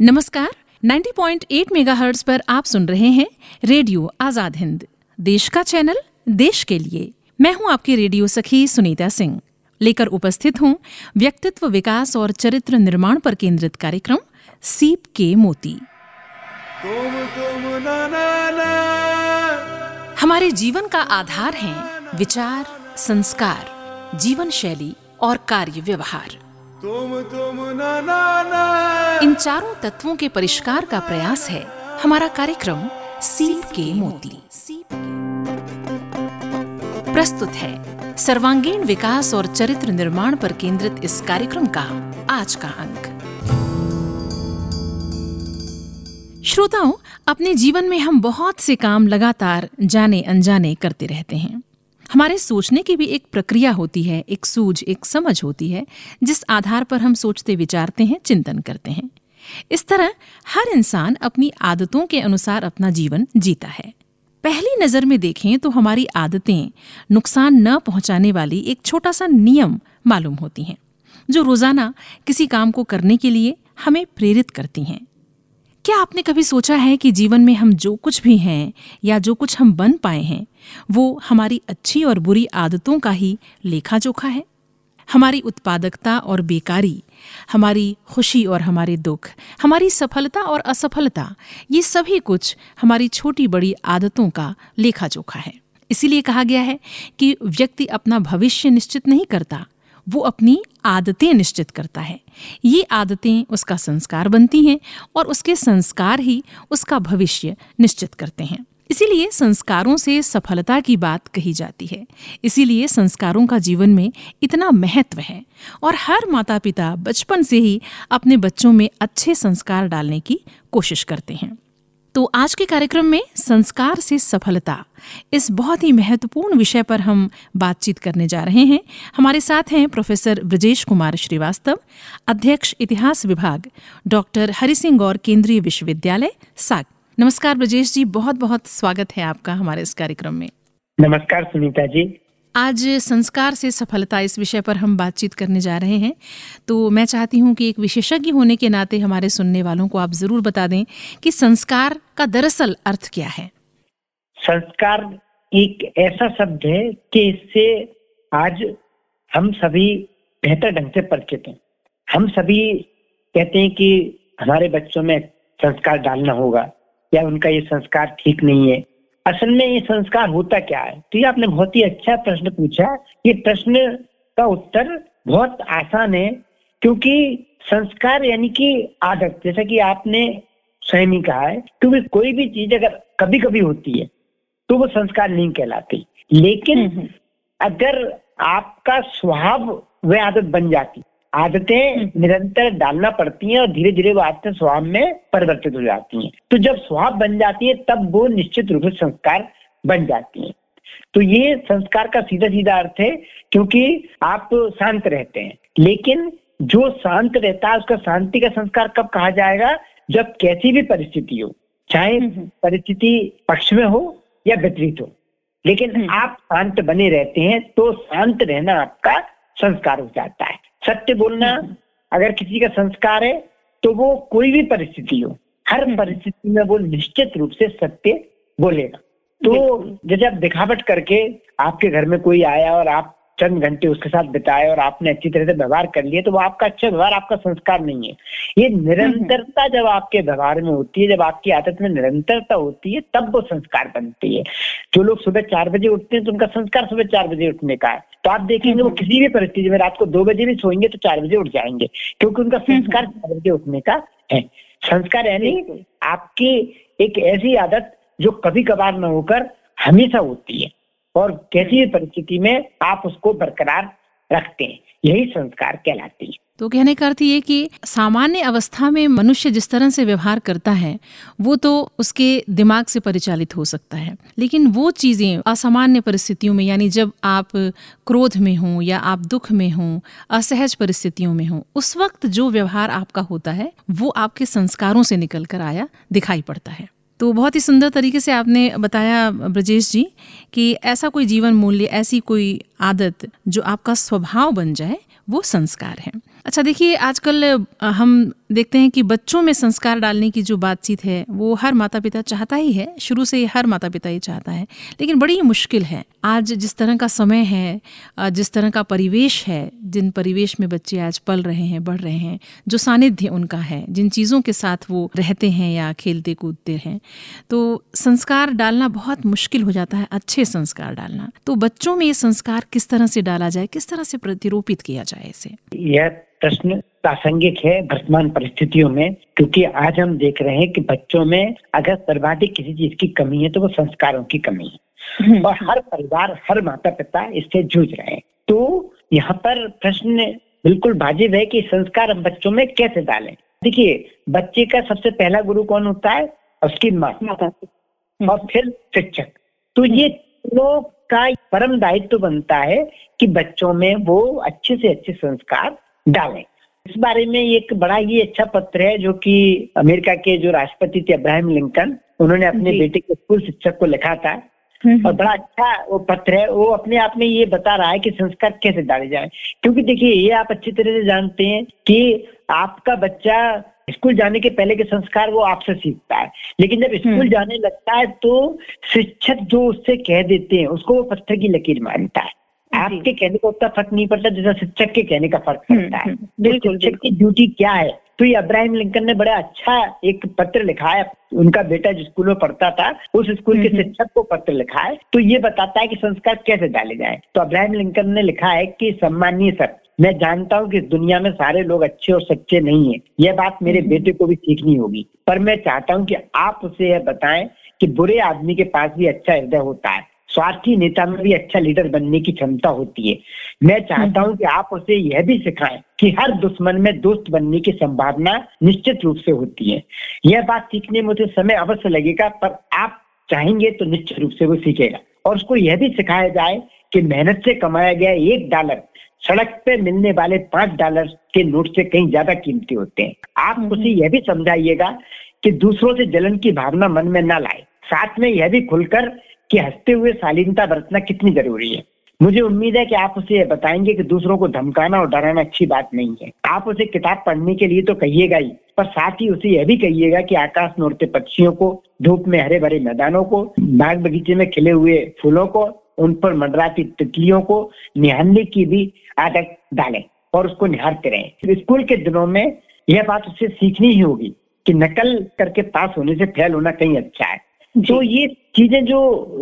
नमस्कार 90.8 मेगाहर्ट्ज पर आप सुन रहे हैं रेडियो आज़ाद हिंद। देश का चैनल देश के लिए। मैं हूँ आपकी रेडियो सखी सुनीता सिंह। लेकर उपस्थित हूँ व्यक्तित्व विकास और चरित्र निर्माण पर केंद्रित कार्यक्रम सीप के मोती। तुम तुम ना ना ना। हमारे जीवन का आधार है विचार संस्कार जीवन शैली और कार्य व्यवहार। तुम तुम, ना ना ना। इन चारों तत्वों के परिष्कार का प्रयास है। हमारा कार्यक्रम सीप के मोती। प्रस्तुत है सर्वांगीण विकास और चरित्र निर्माण पर केंद्रित इस कार्यक्रम का आज का अंक। श्रोताओं, अपने जीवन में हम बहुत से काम लगातार जाने अनजाने करते रहते हैं। हमारे सोचने की भी एक प्रक्रिया होती है, एक सूझ, एक समझ होती है, जिस आधार पर हम सोचते, विचारते हैं, चिंतन करते हैं। इस तरह हर इंसान अपनी आदतों के अनुसार अपना जीवन जीता है। पहली नज़र में देखें तो हमारी आदतें नुकसान न पहुँचाने वाली एक छोटा सा नियम मालूम होती हैं, जो रोज़ाना किसी काम को करने के लिए हमें प्रेरित करती हैं। क्या आपने कभी सोचा है कि जीवन में हम जो कुछ भी हैं या जो कुछ हम बन पाए हैं, वो हमारी अच्छी और बुरी आदतों का ही लेखा जोखा है? हमारी उत्पादकता और बेकारी, हमारी खुशी और हमारे दुख, हमारी सफलता और असफलता, ये सभी कुछ हमारी छोटी बड़ी आदतों का लेखा जोखा है। इसीलिए कहा गया है कि व्यक्ति अपना भविष्य निश्चित नहीं करता वो अपनी आदतें निश्चित करता है। ये आदतें उसका संस्कार बनती हैं और उसके संस्कार ही उसका भविष्य निश्चित करते हैं। इसीलिए संस्कारों से सफलता की बात कही जाती है। इसीलिए संस्कारों का जीवन में इतना महत्व है और हर माता पिता बचपन से ही अपने बच्चों में अच्छे संस्कार डालने की कोशिश करते हैं। तो आज के कार्यक्रम में संस्कार से सफलता, इस बहुत ही महत्वपूर्ण विषय पर हम बातचीत करने जा रहे हैं। हमारे साथ हैं प्रोफेसर ब्रजेश कुमार श्रीवास्तव, अध्यक्ष इतिहास विभाग, डॉक्टर हरि सिंह गौर, केंद्रीय विश्वविद्यालय, साग। नमस्कार ब्रजेश जी बहुत बहुत स्वागत है आपका हमारे इस कार्यक्रम में। नमस्कार सुनीता जी। आज संस्कार से सफलता इस विषय पर हम बातचीत करने जा रहे हैं। तो मैं चाहती हूँ कि एक विशेषज्ञ होने के नाते हमारे सुनने वालों को आप ज़रूर बता दें कि संस्कार का दरअसल अर्थ क्या है। संस्कार एक ऐसा शब्द है कि इससे आज हम सभी बेहतर ढंग से परिचित हैं। हम सभी कहते हैं कि हमारे बच्चों में संस्कार डालना होगा, या उनका ये संस्कार ठीक नहीं है। असल में ये संस्कार होता क्या है? तो ये आपने बहुत ही अच्छा प्रश्न पूछा ये प्रश्न का उत्तर बहुत आसान है क्योंकि संस्कार यानी कि आदत जैसा कि आपने स्वयं ही कहा है क्योंकि कोई भी चीज़ अगर कभी कभी होती है तो वो संस्कार नहीं कहलाती। लेकिन अगर आपका स्वभाव वह आदत बन जाती आदतें निरंतर डालना पड़ती हैं और धीरे धीरे वो आदतें स्वभाव में परिवर्तित हो जाती हैं। तो जब स्वभाव बन जाती है तब वो निश्चित रूप से संस्कार बन जाती है। तो ये संस्कार का सीधा सीधा अर्थ है क्योंकि आप शांत रहते हैं। लेकिन जो शांत रहता है उसका शांति का संस्कार कब कहा जाएगा? जब कैसी भी परिस्थिति हो चाहे परिस्थिति पक्ष में हो या विपरीत हो। लेकिन आप शांत बने रहते हैं तो शांत रहना आपका संस्कार हो जाता है। सत्य बोलना अगर किसी का संस्कार है तो वो कोई भी परिस्थिति हो हर परिस्थिति में वो निश्चित रूप से सत्य बोलेगा। तो जैसे आप दिखावट करके आपके घर में कोई आया और आप चंद घंटे उसके साथ बिताए और आपने अच्छी तरह से व्यवहार कर लिया तो वो आपका अच्छा व्यवहार आपका संस्कार नहीं है। ये निरंतरता जब आपके व्यवहार में होती है जब आपकी आदत में निरंतरता होती है तब वो संस्कार बनती है। जो लोग सुबह चार बजे उठते हैं तो उनका संस्कार सुबह चार बजे उठने का है। तो आप देखेंगे वो किसी भी परिस्थिति में रात को दो बजे भी सोएँगे तो चार बजे उठ जाएँगे क्योंकि उनका संस्कार चार बजे उठने का है। संस्कार यानी आपकी एक ऐसी आदत जो कभी कभार न होकर हमेशा होती है। और कैसी परिस्थिति में आप उसको बरकरार रखते हैं। यही संस्कार कहलाती है। तो कहने का अर्थ ये कि सामान्य अवस्था में मनुष्य जिस तरह से व्यवहार करता है, वो तो उसके दिमाग से परिचालित हो सकता है। लेकिन वो चीज़ें असामान्य परिस्थितियों में, यानी जब आप क्रोध में हों या आप दुख में हों, असहज परिस्थितियों में हों, उस वक्त जो व्यवहार आपका होता है, वो आपके संस्कारों से निकल कर आया, दिखाई पड़ता है। तो बहुत ही सुंदर तरीके से आपने बताया ब्रजेश जी कि ऐसा कोई जीवन मूल्य, ऐसी कोई आदत जो आपका स्वभाव बन जाए, वो संस्कार है। अच्छा देखिए, आजकल हम देखते हैं कि बच्चों में संस्कार डालने की जो बातचीत है, वो हर माता पिता चाहता ही है। शुरू से ही हर माता पिता ये चाहता है। लेकिन बड़ी मुश्किल है। आज जिस तरह का समय है जिस तरह का परिवेश है, जिन परिवेश में बच्चे आज पल रहे हैं, बढ़ रहे हैं, जो सानिध्य उनका है, जिन चीज़ों के साथ वो रहते हैं या खेलते कूदते हैं तो संस्कार डालना बहुत मुश्किल हो जाता है, अच्छे संस्कार डालना। तो बच्चों में ये संस्कार किस तरह से डाला जाए, किस तरह से प्रतिरूपित किया जाए इसे? यह प्रश्न प्रासंगिक है वर्तमान परिस्थितियों में क्योंकि आज हम देख रहे हैं कि बच्चों में अगर सर्वाधिक किसी चीज़ की कमी है तो वो संस्कारों की कमी है। हम्म। और हर परिवार हर माता पिता इससे जूझ रहे हैं। तो यहाँ पर प्रश्न बिल्कुल वाजिब है कि संस्कार हम बच्चों में कैसे डालें? देखिए बच्चे का सबसे पहला गुरु कौन होता है? उसकी माँ। हम्म। और फिर शिक्षक। तो ये लोग का परम दायित्व तो बनता है कि बच्चों में वो अच्छे से अच्छे संस्कार डालें। इस बारे में एक बड़ा ही अच्छा पत्र है जो कि अमेरिका के जो राष्ट्रपति थे अब्राहम लिंकन उन्होंने अपने बेटे के स्कूल शिक्षक को लिखा था। हम्म। और बड़ा अच्छा वो पत्र है। वो अपने आप में ये बता रहा है कि संस्कार कैसे डाले जाए। क्योंकि देखिए ये आप अच्छी तरह से जानते हैं कि आपका बच्चा स्कूल जाने के पहले के संस्कार वो आपसे सीखता है। लेकिन जब स्कूल हम्म। जाने लगता है तो शिक्षक जो उससे कह देते हैं उसको वो पत्थर की लकीर मानता है। आपके कहने का उतना फ़र्क नहीं पड़ता जैसा शिक्षक के कहने का फ़र्क हम्म, पड़ता है। तो शिक्षक की ड्यूटी क्या है? तो ये अब्राहिम लिंकन ने बड़ा अच्छा एक पत्र लिखा है। उनका बेटा जिस स्कूल में पढ़ता था उस स्कूल के शिक्षक को पत्र लिखा है। तो ये बताता है कि संस्कार कैसे डाले जाए। तो अब्राहिम लिंकन ने लिखा है कि सम्मानीय सर मैं जानता हूँ कि इस दुनिया में सारे लोग अच्छे और सच्चे नहीं है। यह बात मेरे हम्म। बेटे को भी सीखनी होगी। पर मैं चाहता हूँ कि आप उसे यह बताएँ कि बुरे आदमी के पास भी अच्छा हृदय होता है। स्वार्थी नेता में भी अच्छा लीडर बनने की क्षमता होती है। मैं चाहता हूँ कि आप उसे यह भी सिखाएँ कि हर दुश्मन में दोस्त बनने की संभावना निश्चित रूप से होती है। यह बात सीखने में उसे समय अवश्य लगेगा पर आप चाहेंगे तो निश्चित रूप से वो सीखेगा। और उसको यह भी सिखाया जाए कि मेहनत से कमाया गया एक डॉलर सड़क पे मिलने वाले पाँच डॉलर के नोट से कहीं ज़्यादा कीमती होते हैं। आप हम्म। उसे यह भी समझाइएगा कि दूसरों से जलन की भावना मन में न लाए। साथ में यह भी खुलकर कि हँसते हुए शालीनता बरतना कितनी ज़रूरी है? मुझे उम्मीद है कि आप उसे बताएँगे कि दूसरों को धमकाना और डराना अच्छी बात नहीं है। आप उसे किताब पढ़ने के लिए तो कहिएगा ही, पर साथ ही उसे यह भी कहिएगा कि आकाश में उड़ते पक्षियों को, धूप में हरे भरे मैदानों को, बाग बगीचे में खिले हुए फूलों को, उन पर मंडराती तितलियों को निहारने की भी आदत डालें और उसको निहारते रहें। स्कूल के दिनों में यह बात उसे सीखनी ही होगी कि नकल करके पास होने से फेल होना कहीं अच्छा है। तो ये चीज़ें जो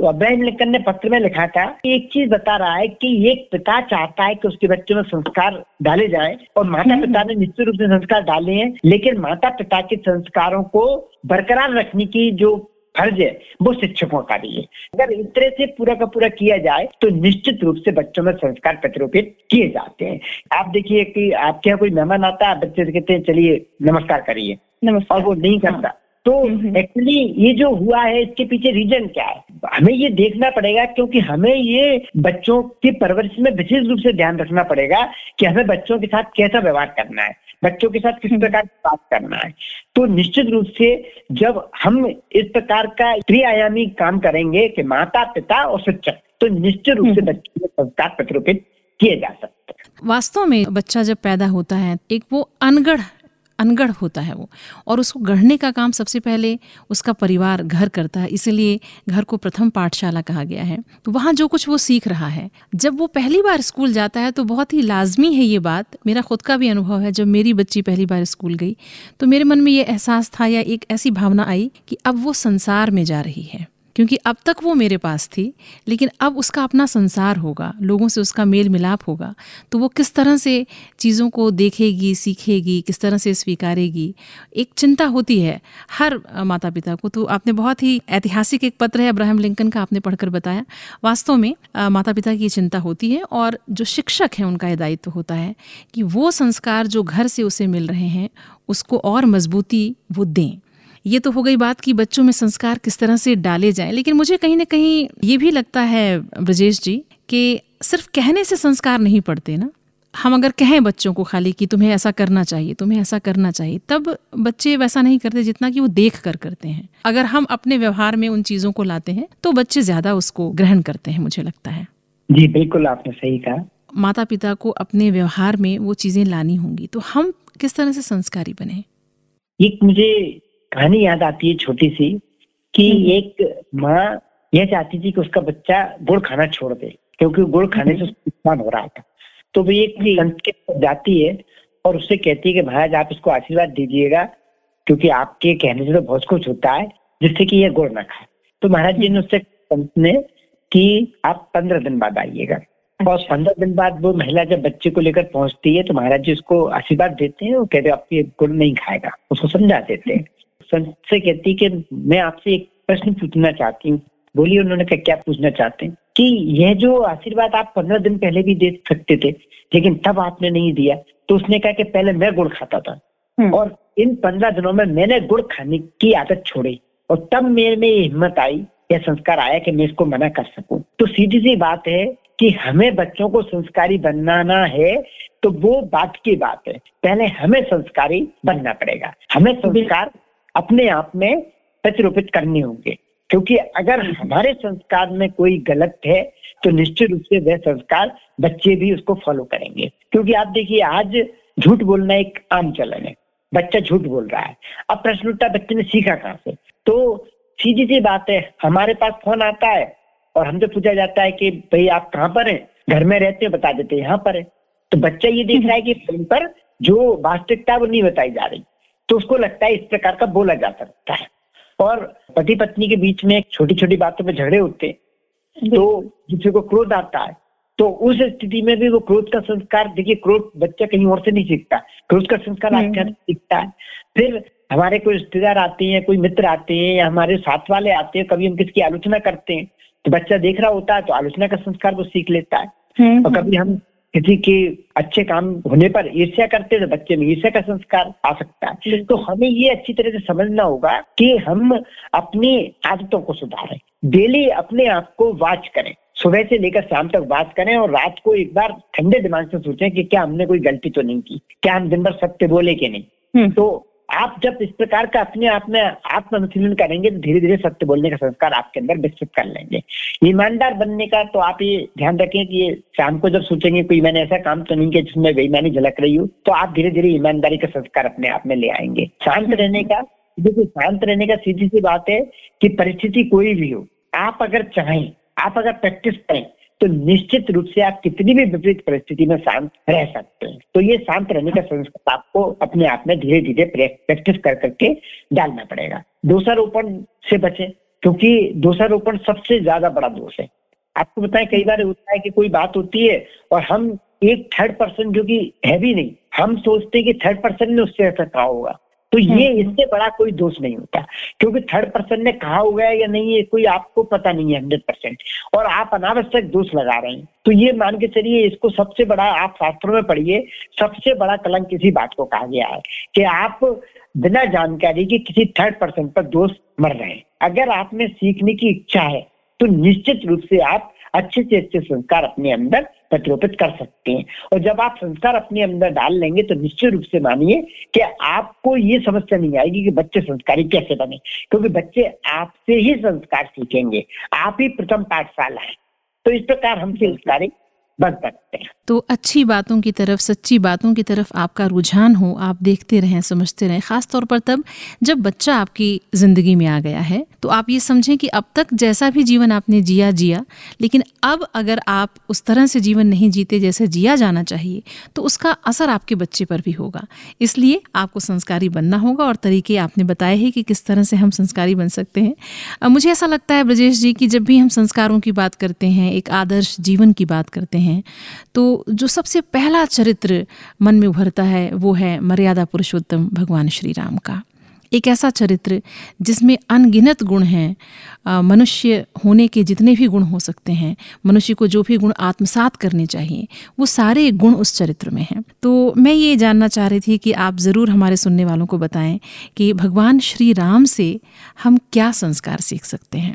अब्राहिम लिंकन ने पत्र में लिखा था एक चीज़ बता रहा है कि एक पिता चाहता है कि उसके बच्चों में संस्कार डाले जाए और माता पिता ने निश्चित रूप से संस्कार डाले हैं लेकिन माता पिता के संस्कारों को बरकरार रखने की जो फ़र्ज़ है वो शिक्षकों का भी है। अगर इस तरह से पूरा का पूरा किया जाए तो निश्चित रूप से बच्चों में संस्कार प्रतिरूपित किए जाते हैं। आप देखिए कि आपके यहाँ कोई मेहमान आता है बच्चे कहते हैं चलिए नमस्कार करिए। नमस्कार। और वो नहीं करता। तो एक्चुअली। ये जो हुआ है इसके पीछे रीजन क्या है हमें ये देखना पड़ेगा क्योंकि हमें ये बच्चों की परवरिश में विशेष रूप से ध्यान रखना पड़ेगा कि हमें बच्चों के साथ कैसा व्यवहार करना है बच्चों के साथ किस हम्म। प्रकार की बात करना है तो निश्चित रूप से जब हम इस प्रकार का त्रिआयामी काम करेंगे कि माता पिता और शिक्षक तो निश्चित रूप से बच्चों के संस्कार प्रतिरूपित किए जा सकते हैं वास्तव में बच्चा जब पैदा होता है एक वो अनगढ़ अनगढ़ होता है वो। और उसको गढ़ने का काम सबसे पहले उसका परिवार घर करता है, इसलिए घर को प्रथम पाठशाला कहा गया है। तो वहाँ जो कुछ वो सीख रहा है, जब वो पहली बार स्कूल जाता है तो बहुत ही लाजमी है ये बात। मेरा खुद का भी अनुभव है, जब मेरी बच्ची पहली बार स्कूल गई तो मेरे मन में ये एहसास था या एक ऐसी भावना आई कि अब वो संसार में जा रही है। क्योंकि अब तक वो मेरे पास थी, लेकिन अब उसका अपना संसार होगा, लोगों से उसका मेल मिलाप होगा तो वो किस तरह से चीज़ों को देखेगी, सीखेगी, किस तरह से स्वीकारेगी, एक चिंता होती है हर माता पिता को। तो आपने बहुत ही ऐतिहासिक एक पत्र है अब्राहम लिंकन का, आपने पढ़कर बताया। वास्तव में माता पिता की चिंता होती है और जो शिक्षक हैं उनका यह दायित्व होता है कि वो संस्कार जो घर से उसे मिल रहे हैं, उसको और मजबूती वो दें। ये तो हो गई बात कि बच्चों में संस्कार किस तरह से डाले जाएँ। लेकिन मुझे कहीं ना कहीं ये भी लगता है ब्रजेश जी कि सिर्फ़ कहने से संस्कार नहीं पड़ते ना। हम अगर कहें बच्चों को खाली कि तुम्हें ऐसा करना चाहिए तुम्हें ऐसा करना चाहिए तब बच्चे वैसा नहीं करते जितना कि वो देख कर करते हैं। अगर हम अपने व्यवहार में उन चीज़ों को लाते हैं तो बच्चे ज़्यादा उसको ग्रहण करते हैं मुझे लगता है। जी बिल्कुल आपने सही कहा। माता पिता को अपने व्यवहार में वो चीज़ें लानी होंगी तो हम किस तरह से संस्कारी बने? एक मुझे कहानी याद आती है छोटी सी कि हम्म। एक माँ यह चाहती थी कि उसका बच्चा गुड़ खाना छोड़ दे क्योंकि गुड़ खाने से उसको नुकसान हो रहा था। तो वो एक। संत के जाती है और उससे कहती है कि महाराज आप इसको आशीर्वाद दीजिएगा क्योंकि आपके कहने से तो बहुत कुछ होता है जिससे कि यह गुड़ ना खाए। तो महाराज जी ने उससे संत ने कि आप पंद्रह दिन बाद आइएगा। और अच्छा। पंद्रह दिन बाद वो महिला जब बच्चे को लेकर पहुँचती है तो महाराज जी उसको आशीर्वाद देते हैं और कहते हैं आपके गुड़ नहीं खाएगा। उसको समझा देते हैं। संत से कहती है कि मैं आपसे एक प्रश्न पूछना चाहती हूँ। बोलिए उन्होंने कहा क्या पूछना चाहते हैं? कि यह जो आशीर्वाद आप पंद्रह दिन पहले भी दे सकते थे लेकिन तब आपने नहीं दिया तो उसने कहा कि पहले मैं गुड़ खाता था। हम्म, और इन पंद्रह दिनों में मैंने गुड़ खाने की आदत छोड़ी और तब मेरे में ये हिम्मत आई यह संस्कार आया कि मैं इसको मना कर सकूँ। तो सीधी सी बात है कि हमें बच्चों को संस्कारी बनाना है तो वो बात की बात है। पहले हमें संस्कारी बनना पड़ेगा। हमें संस्कार अपने आप में प्रतिरूपित करने होंगे। क्योंकि अगर हमारे संस्कार में कोई गलत है तो निश्चित रूप से वह संस्कार बच्चे भी उसको फॉलो करेंगे। क्योंकि आप देखिए, आज झूठ बोलना एक आम चलन है। बच्चा झूठ बोल रहा है। अब प्रश्न उठता बच्चे ने सीखा कहाँ से? तो सीधी सी बात है, हमारे पास फ़ोन आता है और हमसे पूछा जाता है कि, भाई आप कहाँ पर हैं? घर में रहते हैं? बता देते हैं, यहाँ पर है। तो बच्चा ये देख रहा है कि फ़ोन पर जो वास्तविकता वो नहीं बताई जा रही। तो उसको लगता है इस प्रकार का बोला जा सकता है। और पति पत्नी के बीच में छोटी छोटी बातों पे झगड़े होते हैं तो दूसरे को क्रोध आता है तो उस स्थिति में भी वो क्रोध का संस्कार देखिए क्रोध बच्चा कहीं और से नहीं सीखता क्रोध का संस्कार हम्म। से सीखता है। फिर हमारे कोई रिश्तेदार आते हैं कोई मित्र आते हैं या हमारे साथ वाले आते हैं कभी हम किसकी आलोचना करते हैं तो बच्चा देख रहा होता है तो आलोचना का संस्कार वो सीख लेता है। हम्म, और कभी हम किसी के अच्छे काम होने पर ईर्ष्या करते हैं तो बच्चे में ईर्ष्या का संस्कार आ सकता है। तो हमें ये अच्छी तरह से समझना होगा कि हम अपनी आदतों को सुधारें। डेली अपने आप को वाच करें। सुबह से लेकर शाम तक बात करें और रात को एक बार ठंडे दिमाग से सोचें कि क्या हमने कोई गलती तो नहीं की? क्या हम दिन भर सत्य बोले कि नहीं? हम्म, तो आप जब इस प्रकार का अपने आप में आत्म अनुशीलन करेंगे तो धीरे धीरे सत्य बोलने का संस्कार आपके अंदर विकसित कर लेंगे। ईमानदार बनने का तो आप ये ध्यान रखें कि ये शाम को जब सोचेंगे कोई मैंने ऐसा काम तो नहीं किया जिसमें बेईमानी झलक रही हूँ तो आप धीरे धीरे ईमानदारी का संस्कार अपने आप में ले आएँगे। शांत रहने का देखिए शांत रहने का सीधी सी बात है कि परिस्थिति कोई भी हो आप अगर चाहें आप अगर प्रैक्टिस करें तो निश्चित रूप से आप कितनी भी विपरीत परिस्थिति में शांत रह सकते हैं। तो ये शांत रहने का संस्कार आपको अपने आप में धीरे धीरे प्रैक्टिस कर करके डालना पड़ेगा। दोषारोपण से बचें, क्योंकि दोषारोपण सबसे ज़्यादा बड़ा दोष है। आपको बताएँ कई बार होता है कि कोई बात होती है और हम एक थर्ड पर्सन जो कि है भी नहीं, हम सोचते कि थर्ड पर्सन ने उससे ऐसा कहा होगा। तो ये हम्म। इससे बड़ा कोई दोष नहीं होता। क्योंकि थर्ड पर्सन ने कहा हुआ है या नहीं ये कोई आपको पता नहीं है हंड्रेड परसेंट और आप अनावश्यक दोष लगा रहे हैं। तो ये मान के चलिए इसको सबसे बड़ा आप शास्त्रों में पढ़िए सबसे बड़ा कलंक इसी बात को कहा गया है कि आप बिना जानकारी के किसी थर्ड पर्सन पर दोष मर रहे हैं। अगर आप में सीखने की इच्छा है तो निश्चित रूप से आप अच्छे से अच्छे संस्कार अपने अंदर प्रतिरोपित कर सकते हैं। और जब आप संस्कार अपने अंदर डाल लेंगे तो निश्चित रूप से मानिए कि आपको ये समस्या नहीं आएगी कि बच्चे संस्कारी कैसे बने, क्योंकि बच्चे आपसे ही संस्कार सीखेंगे। आप ही प्रथम पाठशाला है। तो इस प्रकार हम संस्कारी बन सकते हैं। तो अच्छी बातों की तरफ़, सच्ची बातों की तरफ़ आपका रुझान हो, आप देखते रहें, समझते रहें। ख़ास तौर पर तब जब बच्चा आपकी ज़िंदगी में आ गया है तो आप ये समझें कि अब तक जैसा भी जीवन आपने जिया जिया, लेकिन अब अगर आप उस तरह से जीवन नहीं जीते जैसे जिया जाना चाहिए तो उसका असर आपके बच्चे पर भी होगा। इसलिए आपको संस्कारी बनना होगा और तरीके आपने बताए हैं कि किस तरह से हम संस्कारी बन सकते हैं। मुझे ऐसा लगता है ब्रजेश जी कि जब भी हम संस्कारों की बात करते हैं, एक आदर्श जीवन की बात करते हैं तो जो सबसे पहला चरित्र मन में उभरता है, वो है मर्यादा पुरुषोत्तम भगवान श्री राम का। एक ऐसा चरित्र जिसमें अनगिनत गुण हैं। मनुष्य होने के जितने भी गुण हो सकते हैं, मनुष्य को जो भी गुण आत्मसात करने चाहिए, वो सारे गुण उस चरित्र में हैं। तो मैं ये जानना चाह रही थी कि आप ज़रूर हमारे सुनने वालों को बताएँ कि भगवान श्री राम से हम क्या संस्कार सीख सकते हैं।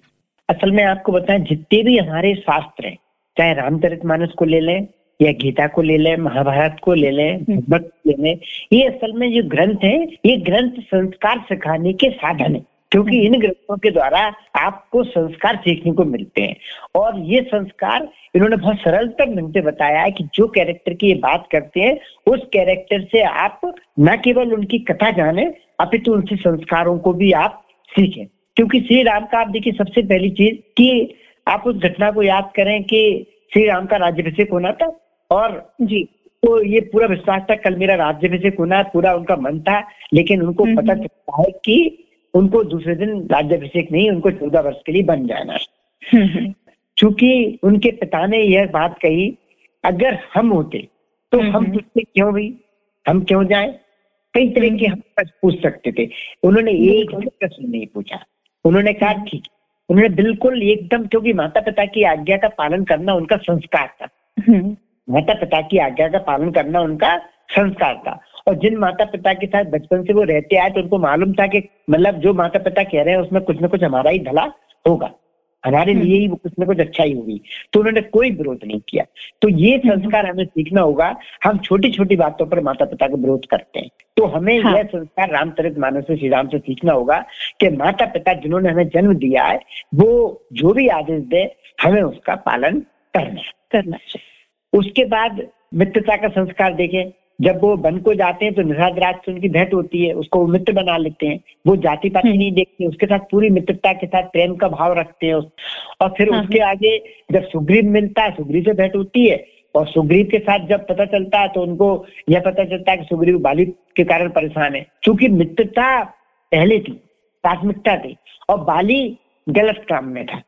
असल में आपको बताएँ, जितने भी हमारे शास्त्र हैं, चाहे रामचरितमानस को ले लें या गीता को ले लें महाभारत को ले लें भगवत को ले लें ये असल में जो ग्रंथ है ये ग्रंथ संस्कार सिखाने के साधन है। क्योंकि इन ग्रंथों के द्वारा आपको संस्कार सीखने को मिलते हैं। और ये संस्कार इन्होंने बहुत सरलता ढंग से बताया है कि जो कैरेक्टर की ये बात करते हैं उस कैरेक्टर से आप न केवल उनकी कथा जाने अपितु तो उनसे संस्कारों को भी आप सीखें। क्योंकि श्री राम का आप देखिए सबसे पहली चीज़ कि आप उस घटना को याद करें कि श्री राम का राज्यभिषेक होना था। और जी। तो ये पूरा विश्वास था कल मेरा राज्यभिषेक होना पूरा उनका मन था लेकिन उनको हम्म, पता हम्म। चलता है कि उनको दूसरे दिन राज्यभिषेक नहीं उनको चौदह वर्ष के लिए बन जाना है। हम्म, चूँकि उनके पिता ने यह बात कही अगर हम होते तो हम। तुझसे क्यों भी हम क्यों जाएँ? कई तरह के हम पूछ सकते थे उन्होंने एक। भी प्रश्न नहीं पूछा। उन्होंने कहा। ठीक उन्होंने बिल्कुल एकदम क्योंकि माता पिता की आज्ञा का पालन करना उनका संस्कार था। माता पिता की आज्ञा का पालन करना उनका संस्कार था। और जिन माता पिता के साथ बचपन से वो रहते आए तो उनको मालूम था कि मतलब जो माता पिता कह रहे हैं उसमें कुछ ना कुछ हमारा ही भला होगा। हमारे हम्म। लिए ही कुछ ना कुछ अच्छा ही होगी। तो उन्होंने कोई विरोध नहीं किया। तो ये हम्म। संस्कार हमें सीखना होगा। हम छोटी छोटी बातों पर माता पिता का विरोध करते हैं। तो हमें हाँ। यह संस्कार रामचरित मानस से श्री राम से सीखना होगा कि माता पिता जिन्होंने हमें जन्म दिया है वो जो भी आदेश दे हमें उसका पालन करना करना चाहिए। उसके बाद मित्रता का संस्कार देखें। जब वो वन को जाते हैं तो निषाद राज से उनकी भेंट होती है। उसको वो मित्र बना लेते हैं। वो जाति पाति हम्म। नहीं देखते उसके साथ पूरी मित्रता के साथ प्रेम का भाव रखते हैं। और फिर हाँ, उसके आगे जब सुग्रीव मिलता है सुग्रीव से भेंट होती है। और सुग्रीव के साथ जब पता चलता है तो उनको यह पता चलता है कि सुग्रीव बाली के कारण परेशान है। क्योंकि मित्रता पहले थी प्राथमिकता थी। और बाली गलत काम में था।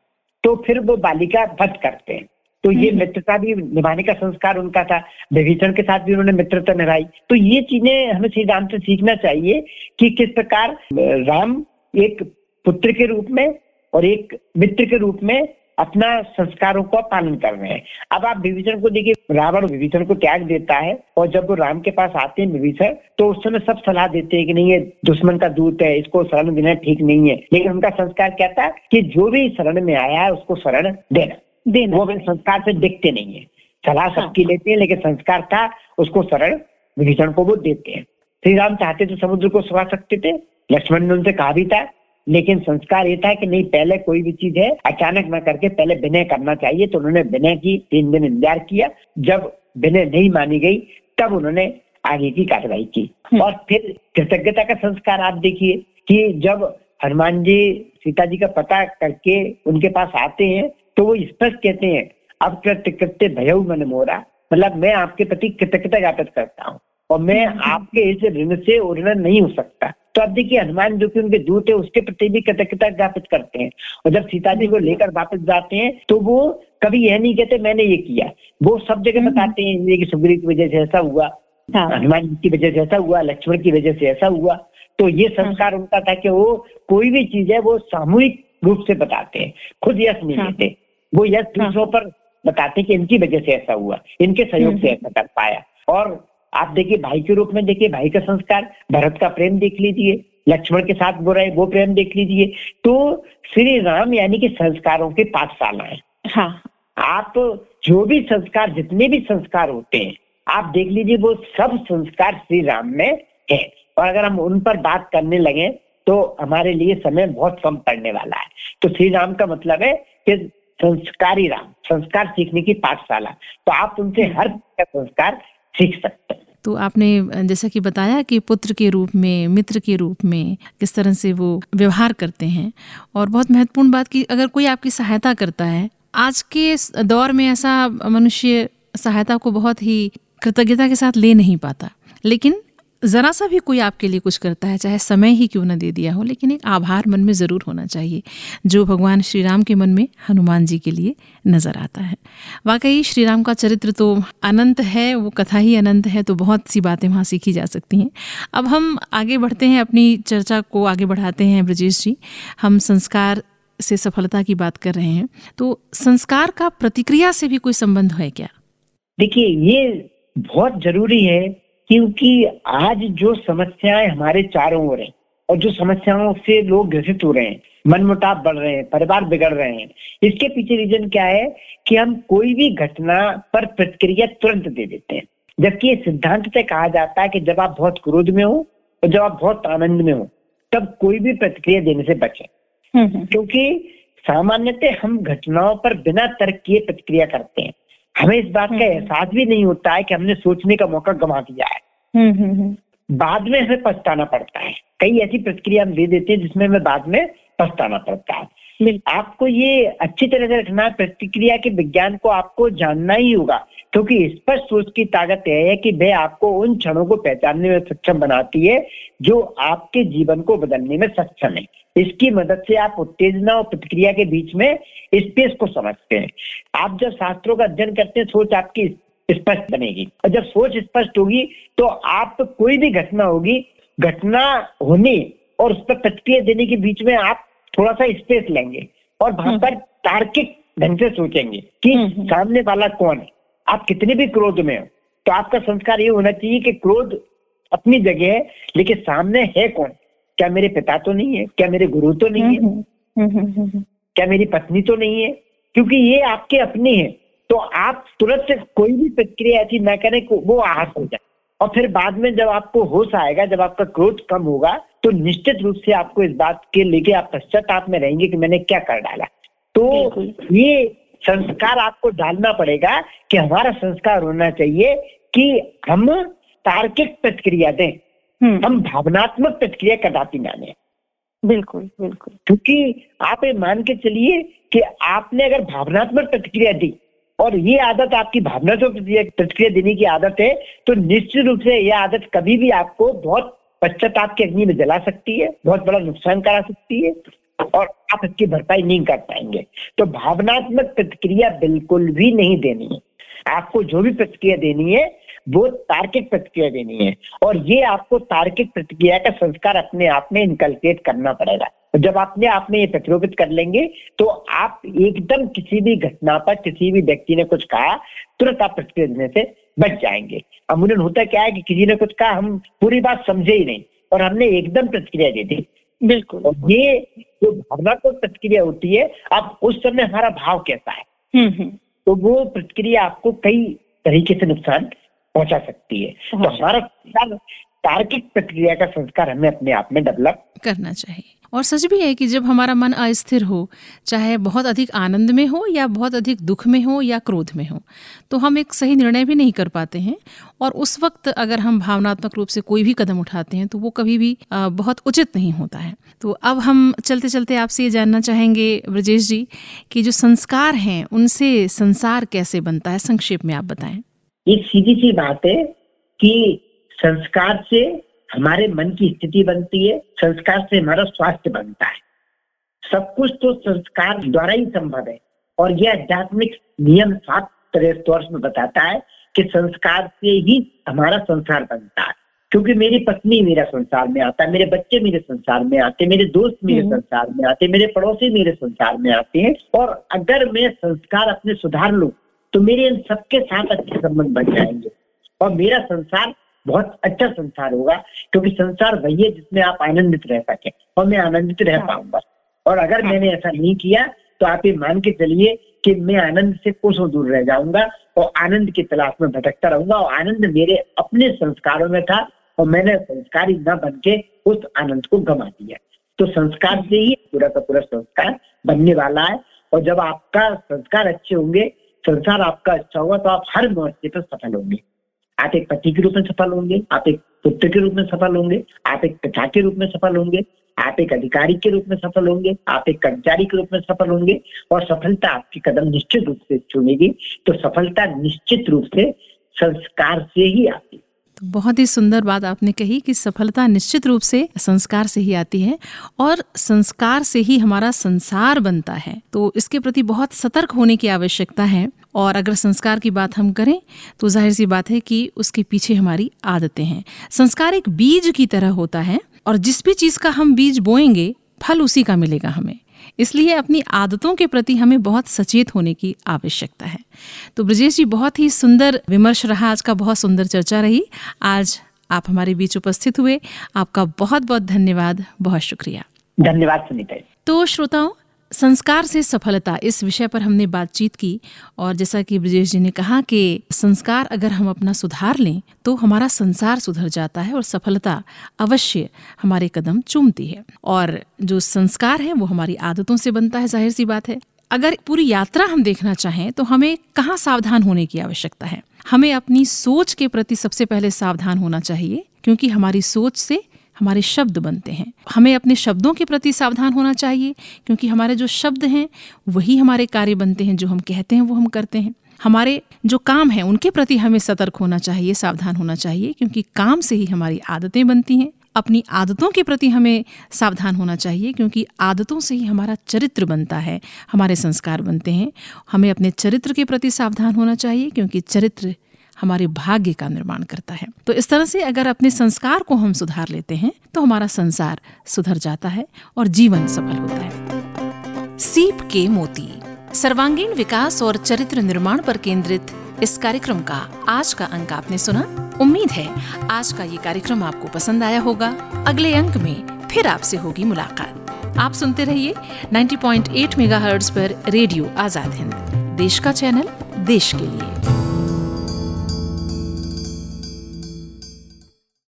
तो फिर वो बालिका वध करते हैं। तो ये हम्म। मित्रता भी निभाने का संस्कार उनका था विभीषण के साथ भी उन्होंने मित्रता निभाई। तो ये चीज़ें हमें श्री राम से सीखना चाहिए कि किस प्रकार राम एक पुत्र के रूप में और एक मित्र के रूप में अपना संस्कारों का पालन कर रहे हैं। अब आप विभीषण को देखिए रावण विभीषण को त्याग देता है और जब वो राम के पास आते हैं विभीषण तो उस समय सब सलाह देते हैं कि नहीं ये दुश्मन का दूत है इसको शरण देना ठीक नहीं है। लेकिन उनका संस्कार क्या था कि जो भी शरण में आया है उसको शरण देना। देना वो अपने संस्कार से देखते नहीं है सलाह हाँ। सबकी लेते हैं लेकिन संस्कार था उसको शरण विभीषण को वो देते हैं श्री राम चाहते तो समुद्र को सुखा सकते थे लक्ष्मण ने उनसे कहा भी था लेकिन संस्कार ये था कि नहीं पहले कोई भी चीज़ है अचानक न करके पहले विनय करना चाहिए तो उन्होंने विनय की तीन दिन इंतज़ार किया जब विनय नहीं मानी गई तब उन्होंने आगे की कार्रवाई की हम्म। और फिर कृतज्ञता का संस्कार आप देखिए कि जब हनुमान जी सीता जी का पता करके उनके पास आते हैं तो वो स्पष्ट कहते हैं अब कृत्य कृत्य भयऊ मन मोरा। मतलब मैं आपके प्रति कृतज्ञता ज्ञापित करता हूँ और मैं आपके इस ऋण से उड़ना नहीं हो सकता। तो अब देखिए हनुमान जो कि उनके दूत है उसके प्रति भी कृतज्ञता ज्ञापित करते हैं। और जब सीता जी को लेकर वापस जाते हैं तो वो कभी यह नहीं कहते मैंने ये किया। वो सब जगह बताते हैं ये कि सुग्रीव की वजह से ऐसा हुआ हाँ। हनुमान जी की वजह से ऐसा हुआ लक्ष्मण की वजह से ऐसा हुआ। तो ये संस्कार उनका था कि वो कोई भी चीज़ है वो सामूहिक रूप से बताते हैं खुद यश नहीं हाँ। लेते। वो यश हाँ। दूसरों पर बताते हैं कि इनकी वजह से ऐसा हुआ इनके सहयोग से ऐसा कर पाया। और आप देखिए भाई के रूप में देखिए भाई का संस्कार भरत का प्रेम देख लीजिए लक्ष्मण के साथ रहे वो प्रेम देख लीजिए। तो श्री राम यानी कि संस्कारों की पाठशाला है। हाँ। आप जो भी संस्कार जितने भी संस्कार होते हैं आप देख लीजिए वो सब संस्कार श्री राम में है। और अगर हम उन पर बात करने लगे तो हमारे लिए समय बहुत कम पड़ने वाला है। तो श्री राम का मतलब है कि संस्कारी राम संस्कार सीखने की पाठशाला। तो आप उनसे हर संस्कार सीख सकते हैं। तो आपने, जैसा कि बताया कि पुत्र के रूप में, मित्र के रूप में किस तरह से वो व्यवहार करते हैं। और बहुत महत्वपूर्ण बात कि अगर कोई आपकी सहायता करता है, आज के दौर में ऐसा मनुष्य सहायता को बहुत ही कृतज्ञता के साथ ले नहीं पाता। लेकिन ज़रा सा भी कोई आपके लिए कुछ करता है, चाहे समय ही क्यों न दे दिया हो, लेकिन एक आभार मन में ज़रूर होना चाहिए, जो भगवान श्री राम के मन में हनुमान जी के लिए नज़र आता है। वाकई श्री राम का चरित्र तो अनंत है, वो कथा ही अनंत है तो बहुत सी बातें वहाँ सीखी जा सकती हैं। अब हम आगे बढ़ते हैं, अपनी चर्चा को आगे बढ़ाते हैं, ब्रजेश जी। हम संस्कार से सफलता की बात कर रहे हैं। तो संस्कार का प्रतिक्रिया से भी कोई संबंध है क्या? देखिए, ये बहुत ज़रूरी है क्योंकि आज जो समस्याएँ हमारे चारों ओर हैं और जो समस्याओं से लोग ग्रसित हो रहे हैं मनमुटाव बढ़ रहे हैं परिवार बिगड़ रहे हैं इसके पीछे रीजन क्या है कि हम कोई भी घटना पर प्रतिक्रिया तुरंत दे देते हैं। जबकि ये सिद्धांत से कहा जाता है कि जब आप बहुत क्रोध में हो और जब आप बहुत आनंद में हो तब कोई भी प्रतिक्रिया देने से बचें। हम्म, हम्म, क्योंकि सामान्यतः हम घटनाओं पर बिना तर्क किए प्रतिक्रिया करते हैं। हमें इस बात का हम्म। एहसास भी नहीं होता है कि हमने सोचने का मौका गंवा दिया है। हम्म, हम्म, बाद में हमें पछताना पड़ता है। कई ऐसी प्रतिक्रिया हम दे देते हैं जिसमें हमें बाद में पछताना पड़ता है। आपको ये अच्छी तरह से रखना है प्रतिक्रिया के विज्ञान को आपको जानना ही होगा। क्योंकि स्पष्ट सोच की ताकत यह है कि वह आपको उन क्षणों को पहचानने में सक्षम बनाती है जो आपके जीवन को बदलने में सक्षम है। इसकी मदद से आप उत्तेजना और प्रतिक्रिया के बीच में स्पेस को समझते हैं। आप जब शास्त्रों का अध्ययन करते हैं सोच आपकी स्पष्ट बनेगी। और जब सोच स्पष्ट होगी तो आप कोई भी घटना होगी घटना होने और उस पर प्रतिक्रिया देने के बीच में आप थोड़ा सा स्पेस लेंगे और वहाँ पर तार्किक ढंग से सोचेंगे कि हम्म, हम्म। सामने वाला कौन है। आप कितने भी क्रोध में हो तो आपका संस्कार ये होना चाहिए कि क्रोध अपनी जगह है लेकिन सामने है कौन? क्या मेरे पिता तो नहीं है? क्या मेरे गुरु तो नहीं है? क्या मेरी पत्नी तो नहीं है? क्योंकि ये आपके अपने हैं तो आप तुरंत कोई भी प्रतिक्रिया ऐसी ना करें वो आहत हो जाए। और फिर बाद में जब आपको होश आएगा जब आपका क्रोध कम होगा तो निश्चित रूप से आपको इस बात के लेके आप पश्चाताप में रहेंगे कि मैंने क्या कर डाला। तो ये संस्कार आपको डालना पड़ेगा कि हमारा संस्कार होना चाहिए कि हम तार्किक प्रतिक्रिया दें। हम्म, हम भावनात्मक प्रतिक्रिया कदापि ना दें बिल्कुल बिल्कुल। क्योंकि आप ये मान के चलिए कि आपने अगर भावनात्मक प्रतिक्रिया दी और ये आदत आपकी भावनात्मक प्रतिक्रिया प्रतिक्रिया देने की आदत है तो निश्चित रूप से यह आदत कभी भी आपको बहुत पश्चाताप की अग्नि में जला सकती है बहुत बड़ा नुकसान करा सकती है। और आप इसकी भरपाई नहीं कर पाएँगे। तो भावनात्मक प्रतिक्रिया बिल्कुल भी नहीं देनी है। आपको जो भी प्रतिक्रिया देनी है, वो तार्किक प्रतिक्रिया देनी है। और ये आपको तार्किक प्रतिक्रिया का संस्कार अपने आप में इनकलकेट करना पड़ेगा। जब अपने आप में ये प्रतिरोपित कर लेंगे तो आप एकदम किसी भी घटना पर किसी भी व्यक्ति ने कुछ कहा, तुरंत आप प्रतिक्रिया देने से बच जाएँगे। अमूलन होता क्या है कि किसी ने कुछ कहा, हम पूरी बात समझे ही नहीं और हमने एकदम प्रतिक्रिया दे दी। बिल्कुल। और ये जो भावनात्मक प्रतिक्रिया होती है आप उस समय हमारा भाव कैसा है। हम्म, हम्म, तो वो प्रतिक्रिया आपको कई तरीके से नुकसान पहुँचा सकती है। तो हमारा तार्किक प्रक्रिया का संस्कार हमें अपने आप में डेवलप करना चाहिए। और सच भी है कि जब हमारा मन अस्थिर हो, चाहे बहुत अधिक आनंद में हो या बहुत अधिक दुख में हो या क्रोध में हो तो हम एक सही निर्णय भी नहीं कर पाते हैं। और उस वक्त अगर हम भावनात्मक रूप से कोई भी कदम उठाते हैं तो वो कभी भी बहुत उचित नहीं होता है। तो अब हम चलते चलते आपसे ये जानना चाहेंगे, ब्रजेश जी, कि जो संस्कार हैं, उनसे संसार कैसे बनता है? संक्षेप में आप बताएँ। एक सीधी सी बात है कि संस्कार से हमारे मन की स्थिति बनती है संस्कार से हमारा स्वास्थ्य बनता है। सब कुछ तो संस्कार द्वारा ही संभव है। और यह आध्यात्मिक नियम सात तरह तौर में बताता है कि संस्कार से ही हमारा संसार बनता है। क्योंकि मेरी पत्नी मेरा संसार में आता है मेरे बच्चे मेरे संसार में आते हैं मेरे दोस्त मेरे हम्म। संसार में आते हैं मेरे पड़ोसी मेरे संसार में आते हैं। और अगर मैं संस्कार अपने सुधार लू तो मेरे इन सबके साथ अच्छे संबंध बन जाएँगे। और मेरा संसार बहुत अच्छा संसार होगा क्योंकि संसार वही है जिसमें आप आनंदित रह सके और मैं आनंदित रह हाँ। पाऊँगा और अगर हाँ। मैंने ऐसा नहीं किया तो आप ये मान के चलिए कि मैं आनंद से कोसों दूर रह जाऊँगा और आनंद की तलाश में भटकता रहूँगा और आनंद मेरे अपने संस्कारों में था और मैंने संस्कारी न बन के उस आनंद को गंवा दिया तो संस्कार से ही पूरा का पूरा संस्कार बनने वाला है और जब आपका संस्कार अच्छे होंगे संसार आपका अच्छा होगा तो आप हर मोर्चे पर सफल होंगे आप एक पति के रूप में सफल होंगे, आप एक पुत्र के रूप में सफल होंगे, आप एक पिता के रूप में सफल होंगे, आप एक अधिकारी के रूप में सफल होंगे, आप एक कर्मचारी के रूप में सफल होंगे और सफलता आपकी कदम निश्चित रूप से छूनेगी तो सफलता निश्चित रूप से संस्कार से ही आती है। तो बहुत ही सुंदर बात आपने कही कि सफलता निश्चित रूप से संस्कार से ही आती है और संस्कार से ही हमारा संसार बनता है। तो इसके प्रति बहुत सतर्क होने की आवश्यकता है। और अगर संस्कार की बात हम करें तो ज़ाहिर सी बात है कि उसके पीछे हमारी आदतें हैं। संस्कार एक बीज की तरह होता है और जिस भी चीज़ का हम बीज बोएँगे फल उसी का मिलेगा हमें। इसलिए अपनी आदतों के प्रति हमें बहुत सचेत होने की आवश्यकता है। तो ब्रजेश जी बहुत ही सुंदर विमर्श रहा आज का बहुत सुंदर चर्चा रही। आज आप हमारे बीच उपस्थित हुए। आपका बहुत बहुत धन्यवाद बहुत शुक्रिया। धन्यवाद सुनीता तो श्रोताओं संस्कार से सफलता, इस विषय पर हमने बातचीत की और जैसा कि ब्रजेश जी ने कहा कि संस्कार अगर हम अपना सुधार लें तो हमारा संसार सुधर जाता है और सफलता अवश्य हमारे कदम चूमती है। और जो संस्कार है, वो हमारी आदतों से बनता है, ज़ाहिर सी बात है। अगर पूरी यात्रा हम देखना चाहें तो हमें कहाँ सावधान होने की आवश्यकता है? हमें अपनी सोच के प्रति सबसे पहले सावधान होना चाहिए, क्योंकि हमारी सोच से हमारे शब्द बनते हैं। हमें अपने शब्दों के प्रति सावधान होना चाहिए, क्योंकि हमारे जो शब्द हैं, वही हमारे कार्य बनते हैं, जो हम कहते हैं, वो हम करते हैं। हमारे जो काम हैं, उनके प्रति हमें सतर्क होना चाहिए, सावधान होना चाहिए, क्योंकि काम से ही हमारी आदतें बनती हैं। अपनी आदतों के प्रति हमें सावधान होना चाहिए, क्योंकि आदतों से ही हमारा चरित्र बनता है, हमारे संस्कार बनते हैं। हमें अपने चरित्र के प्रति सावधान होना चाहिए, क्योंकि चरित्र हमारे भाग्य का निर्माण करता है। तो इस तरह से अगर अपने संस्कार को हम सुधार लेते हैं तो हमारा संसार सुधर जाता है और जीवन सफल होता है। सीप के मोती, सर्वांगीण विकास और चरित्र निर्माण पर केंद्रित इस कार्यक्रम का आज का अंक आपने सुना। उम्मीद है आज का ये कार्यक्रम आपको पसंद आया होगा। अगले अंक में फिर आपसे होगी मुलाकात। आप सुनते रहिए 90.8 मेगाहर्ट्ज पर रेडियो आज़ाद हिंद, देश का चैनल, देश के लिए।